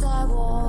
在我